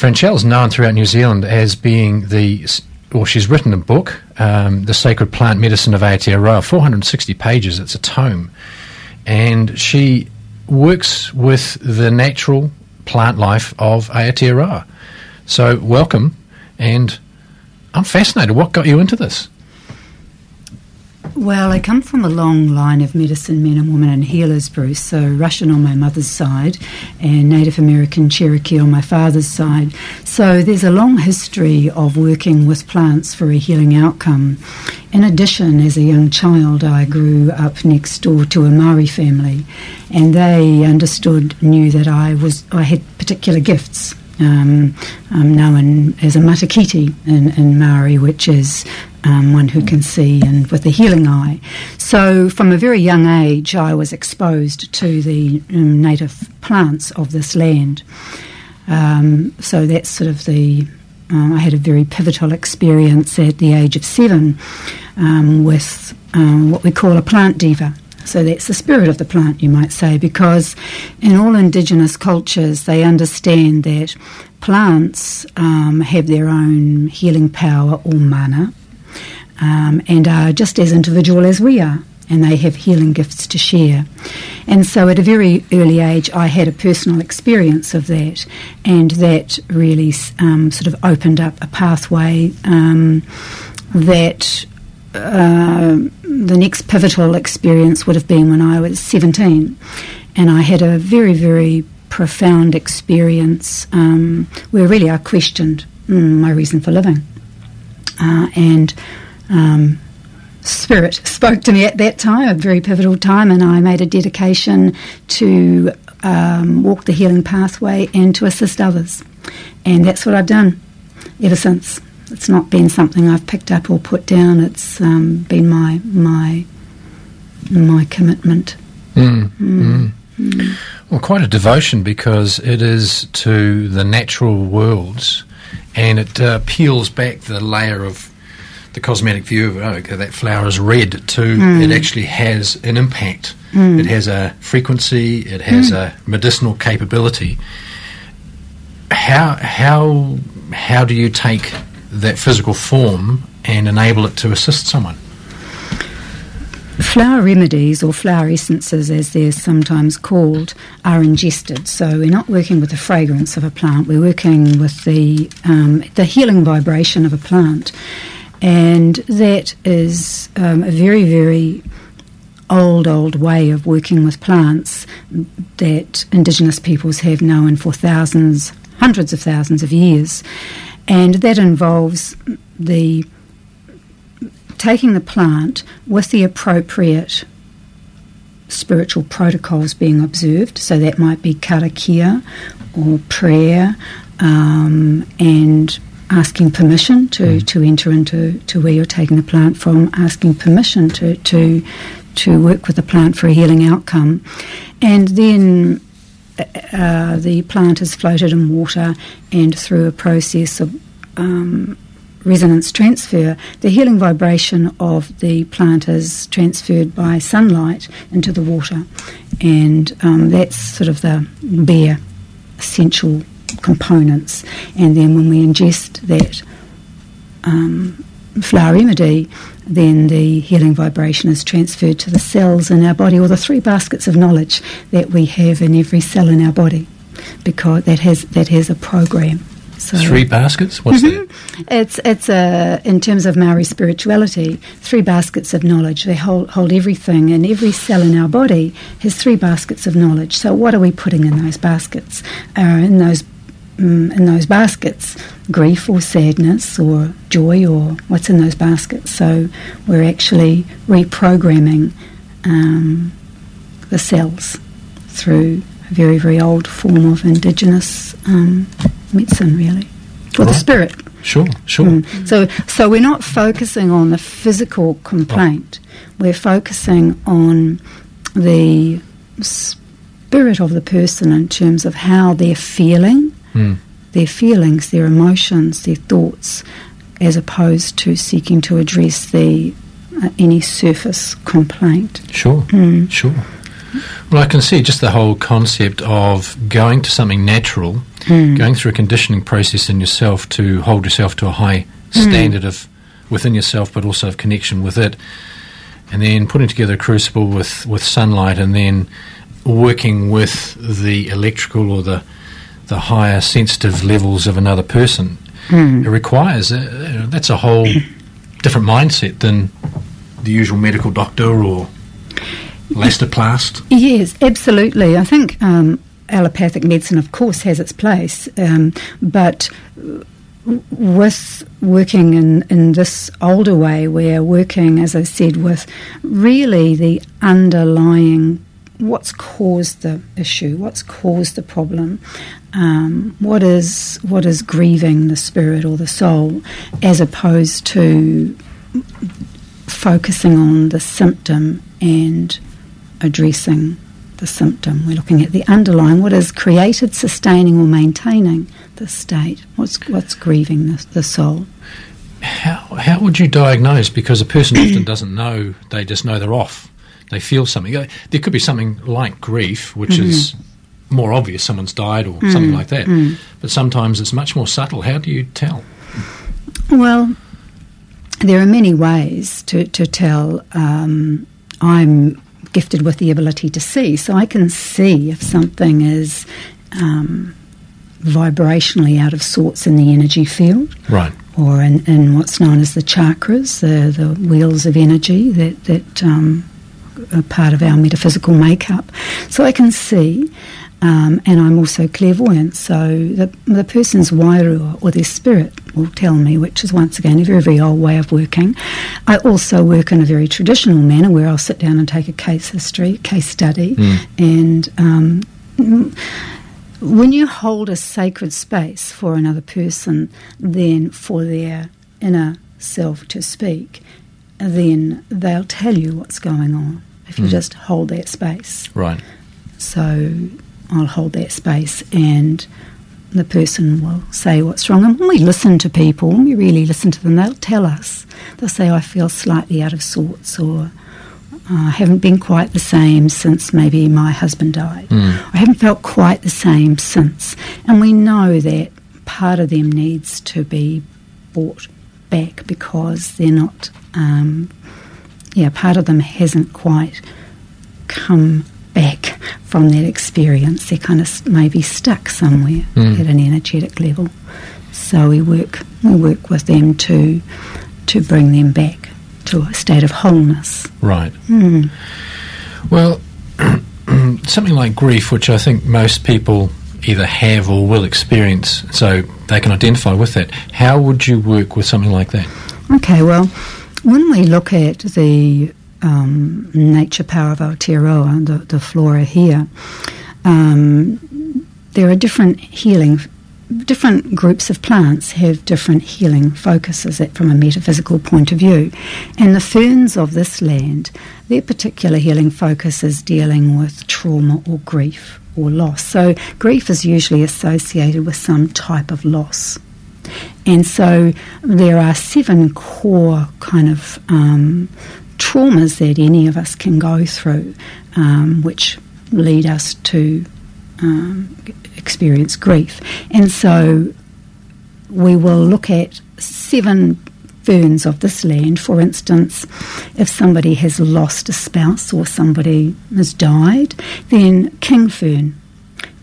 Franchelle's known throughout New Zealand as being the, or she's written a book, um, The Sacred Plant Medicine of Aotearoa, 460 pages, it's a tome. And she works with the natural plant life of Aotearoa. So, welcome, and I'm fascinated. What got you into this? Well, I come from a long line of medicine men and women and healers, Bruce. So, Russian on my mother's side and Native American Cherokee on my father's side. So, there's a long history of working with plants for a healing outcome. In addition, as a young child, I grew up next door to a Maori family, and they understood, knew that I was, I had particular gifts um, um, known as a matakite in, in Maori, which is um, one who can see and with a healing eye. So, from a very young age, I was exposed to the um, native plants of this land. Um, so, that's sort of the. Um, I had a very pivotal experience at the age of seven um, with um, what we call a plant deva. So that's the spirit of the plant, you might say, because in all indigenous cultures they understand that plants um, have their own healing power or mana um, and are just as individual as we are. And they have healing gifts to share. And so at a very early age, I had a personal experience of that. And that really um, sort of opened up a pathway um, that uh, the next pivotal experience would have been when I was 17. And I had a very, very profound experience um, where really I questioned mm, my reason for living. Uh, and um, Spirit spoke to me at that time, a very pivotal time, and I made a dedication to um, walk the healing pathway and to assist others. And that's what I've done ever since. It's not been something I've picked up or put down. It's um, been my my my commitment. Mm. Mm. Mm. Well, quite a devotion because it is to the natural worlds, and it uh, peels back the layer of the cosmetic view of oh, okay, that flower is red to mm. it actually has an impact. Mm. It has a frequency. It has mm. a medicinal capability. How how how do you take that physical form and enable it to assist someone? Flower remedies, or flower essences as they're sometimes called, are ingested. So we're not working with the fragrance of a plant, we're working with the, um, the healing vibration of a plant. And that is um, a very, very old, old way of working with plants that Indigenous peoples have known for thousands, hundreds of thousands of years. And that involves the taking the plant with the appropriate spiritual protocols being observed. So that might be karakia or prayer um, and asking permission to, mm. to enter into to where you're taking the plant from, asking permission to, to, to work with the plant for a healing outcome. And then uh, the plant is floated in water and through a process of um, resonance transfer, the healing vibration of the plant is transferred by sunlight into the water. And um, that's sort of the bare essential components. And then when we ingest that um, flower remedy, then the healing vibration is transferred to the cells in our body, or the three baskets of knowledge that we have in every cell in our body, because that has that has a program. So, three baskets. What's mm-hmm. that? It's it's a in terms of Maori spirituality, three baskets of knowledge. They hold hold everything, and every cell in our body has three baskets of knowledge. So what are we putting in those baskets? Uh, in those um, in those baskets grief or sadness or joy or what's in those baskets. So we're actually reprogramming um, the cells through a very, very old form of indigenous um, medicine, really, for right. the spirit. Sure, sure. Mm. So, so we're not focusing on the physical complaint. We're focusing on the spirit of the person in terms of how they're feeling mm. their feelings, their emotions, their thoughts, as opposed to seeking to address the uh, any surface complaint. Sure, mm. sure. Well, I can see just the whole concept of going to something natural mm. going through a conditioning process in yourself to hold yourself to a high standard mm. of within yourself, but also of connection with it, and then putting together a crucible with with sunlight, and then working with the electrical or the the higher sensitive levels of another person. Mm. It requires a, that's a whole different mindset than the usual medical doctor or elastoplast. Yes, absolutely. I think um, allopathic medicine, of course, has its place, um, but with working in, in this older way, we're working, as I said, with really the underlying what's caused the issue, what's caused the problem, um, what is what is grieving the spirit or the soul, as opposed to focusing on the symptom and addressing the symptom. We're looking at the underlying, what is created, sustaining, or maintaining the state. What's what's grieving the, the soul. How how would you diagnose? Because a person often doesn't know; they just know they're off they feel something. There could be something like grief, which mm-hmm. is more obvious, someone's died or mm-hmm. something like that. Mm. But sometimes it's much more subtle. How do you tell? Well, there are many ways to, to tell. Um, I'm gifted with the ability to see, so I can see if something is um, vibrationally out of sorts in the energy field. Right. Or in, in what's known as the chakras, the, the wheels of energy that, that um, a part of our metaphysical makeup. So I can see, um, and I'm also clairvoyant. So the, the person's wairua or their spirit will tell me, which is once again a very, very old way of working. I also work in a very traditional manner where I'll sit down and take a case history, case study, mm. and um, when you hold a sacred space for another person, then for their inner self to speak, then they'll tell you what's going on if you mm. just hold that space. Right. So I'll hold that space and the person will say what's wrong. And when we listen to people, when we really listen to them, they'll tell us. They'll say, I feel slightly out of sorts or I haven't been quite the same since maybe my husband died. Mm. I haven't felt quite the same since. And we know that part of them needs to be brought back because they're not um, yeah, part of them hasn't quite come back from that experience. They're kind of maybe stuck somewhere mm. at an energetic level. So we work we work with them to to bring them back to a state of wholeness. Right. Mm. Well, something like grief, which I think most people either have or will experience, so they can identify with that. How would you work with something like that? Okay, well, when we look at the um, nature power of Aotearoa, the, the flora here, um, there are different healing, different groups of plants have different healing focuses from a metaphysical point of view. And the ferns of this land, their particular healing focus is dealing with trauma or grief or loss. So grief is usually associated with some type of loss. And so there are seven core kind of um, traumas that any of us can go through, um, which lead us to um, experience grief. And so we will look at seven ferns of this land. For instance, if somebody has lost a spouse or somebody has died, then king fern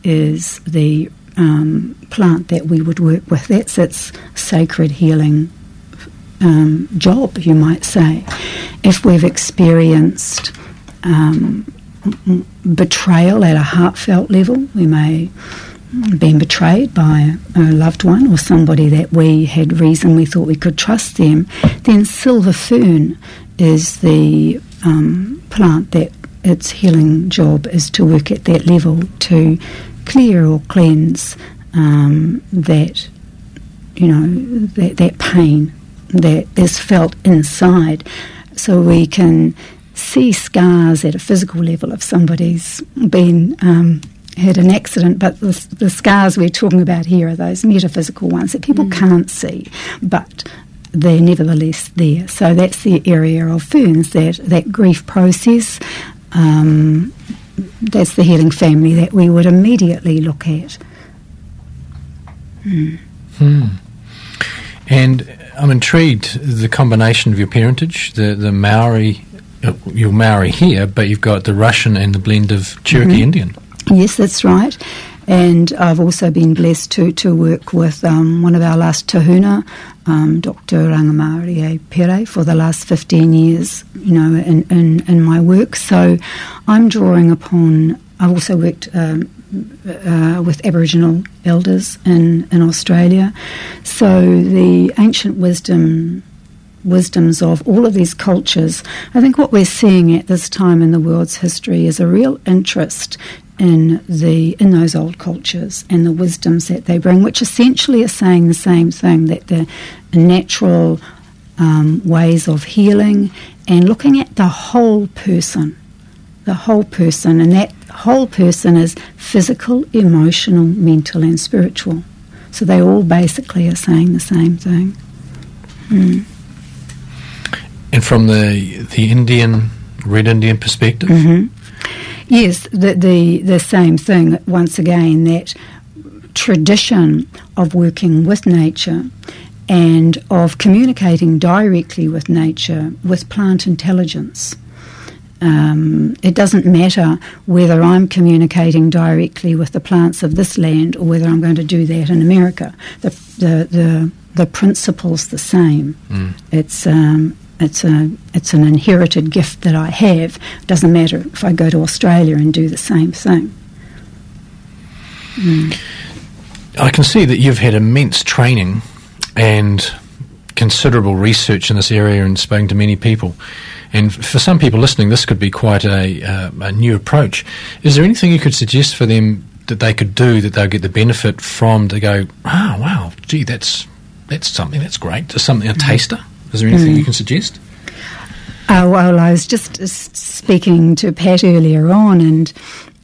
is the um, plant that we would work with. That's its sacred healing um, job, you might say. If we've experienced um, betrayal at a heartfelt level, we may have been betrayed by a loved one or somebody that we had reason we thought we could trust them, then silver fern is the um, plant that its healing job is to work at that level to clear or cleanse um, that you know that, that pain that is felt inside, so we can see scars at a physical level if somebody's been um, had an accident, but the, the, scars we're talking about here are those metaphysical ones that people mm. can't see, but they're nevertheless there. So that's the area of ferns that that grief process. Um, that's the healing family that we would immediately look at. Mm. Hmm. And I'm intrigued the combination of your parentage, the the Maori, uh, you're Maori here, but you've got the Russian and the blend of Cherokee Mhm. Indian. Yes, that's right. And I've also been blessed to, to work with um, one of our last tahuna, um, Dr. Rangimarie Pere, for the last 15 years, you know, in, in, in my work. So I'm drawing upon, I've also worked um, uh, with Aboriginal elders in, in Australia. So the ancient wisdom wisdoms of all of these cultures. I think what we're seeing at this time in the world's history is a real interest in the in those old cultures and the wisdoms that they bring, which essentially are saying the same thing that the natural um, ways of healing and looking at the whole person, the whole person, and that whole person is physical, emotional, mental, and spiritual. So they all basically are saying the same thing. Mm. And from the the Indian, Red Indian perspective, hmm Yes, the, the the same thing. Once again, that tradition of working with nature and of communicating directly with nature, with plant intelligence. Um, it doesn't matter whether I'm communicating directly with the plants of this land or whether I'm going to do that in America. The the the, the principle's the same. Mm. It's um, it's a it's an inherited gift that I have. It doesn't matter if I go to Australia and do the same thing. Mm. I can see that you've had immense training and considerable research in this area and spoken to many people. And for some people listening, this could be quite a, uh, a new approach. Is there anything you could suggest for them that they could do that they'll get the benefit from to go, oh, wow, gee, that's that's something, that's great. Just something, a taster? Is there anything Mm. you can suggest? Uh, well, I was just uh, speaking to Pat earlier on, and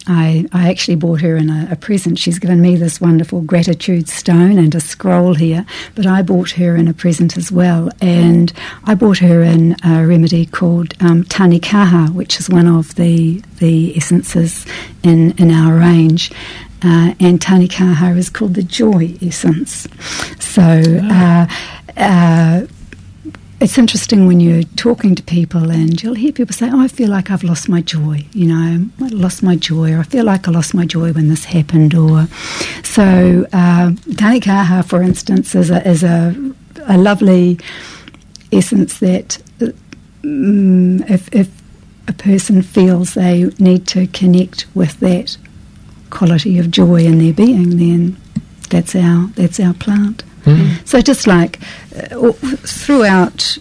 I, I actually bought her in a, a present. She's given me this wonderful gratitude stone and a scroll here, but I bought her in a present as well. And I bought her in a remedy called um, Tanekaha, which is one of the, the essences in, in our range. Uh, and Tanekaha is called the joy essence. So, uh, uh, it's interesting when you're talking to people and you'll hear people say, Oh, I feel like I've lost my joy. You know, I lost my joy, or I feel like I lost my joy when this happened. Or so, uh, Tanekaha, for instance, is a, is a, a lovely essence that mm, if, if a person feels they need to connect with that quality of joy in their being, then that's our that's our plant. Mm. So just like uh, throughout,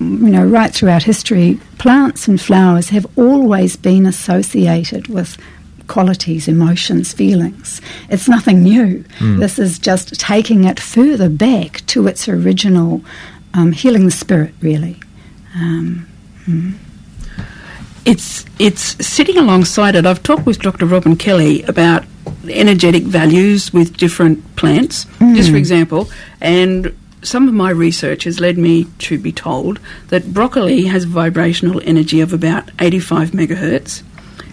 you know, right throughout history, plants and flowers have always been associated with qualities, emotions, feelings. It's nothing new. Mm. This is just taking it further back to its original, um, healing the spirit, really. Um, mm. It's it's sitting alongside it. I've talked with Dr. Robin Kelly about energetic values with different plants, Mm. just for example, and some of my research has led me to be told that broccoli has vibrational energy of about 85 megahertz,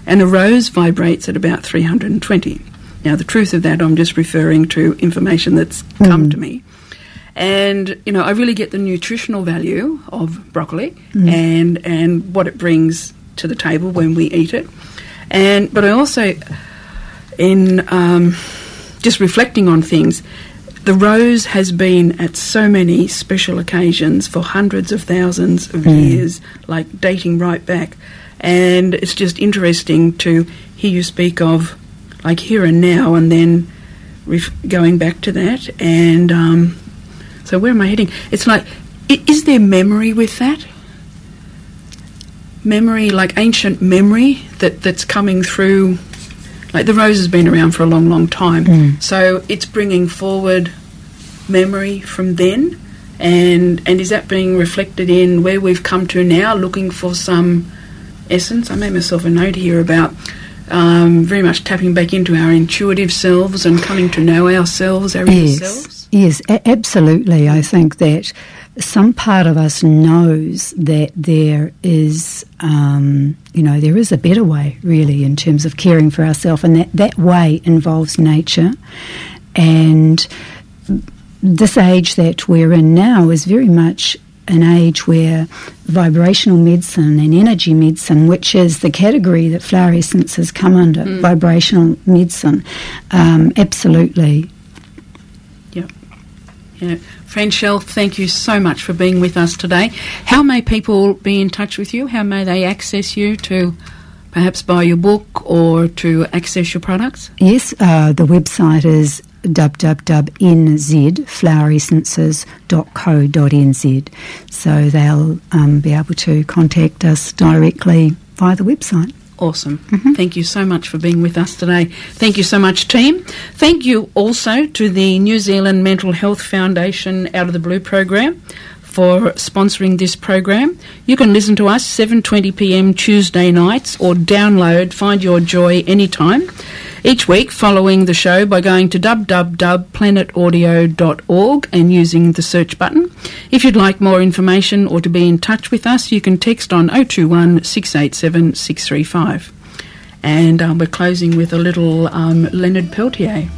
and a rose vibrates at about 320. Now, the truth of that, I'm just referring to information that's come Mm. to me. And you know, I really get the nutritional value of broccoli Mm. and and what it brings to the table when we eat it. And but I also, in um, just reflecting on things, the rose has been at so many special occasions for hundreds of thousands of Mm. years, like dating right back. And it's just interesting to hear you speak of like here and now, and then ref- going back to that. And um, so, where am I heading? It's like, i- is there memory with that? Memory, like ancient memory that, that's coming through. Like the rose has been around for a long, long time. Mm. So it's bringing forward memory from then, and and is that being reflected in where we've come to now, looking for some essence? I made myself a note here about um, very much tapping back into our intuitive selves and coming to know ourselves, our Yes, selves. yes, a- absolutely. I think that some part of us knows that there is, um, you know, there is a better way, really, in terms of caring for ourselves, and that that way involves nature, and this age that we're in now is very much an age where vibrational medicine and energy medicine, which is the category that flower essences come under, mm. vibrational medicine, um, absolutely. Yeah. Franchelle, thank you so much for being with us today. How may people be in touch with you? How may they access you to perhaps buy your book or to access your products? Yes, uh, the website is www.nzfloweressences.co.nz. So they'll um, be able to contact us directly via the website. Awesome. Mm-hmm. Thank you so much for being with us today. Thank you so much, team. Thank you also to the New Zealand Mental Health Foundation Out of the Blue program for sponsoring this program. You can listen to us 7:20 p.m. Tuesday nights or download Find Your Joy anytime each week following the show by going to www.planetaudio.org and using the search button. If you'd like more information or to be in touch with us, you can text on 021 687 635. And um, we're closing with a little um, Leonard Peltier.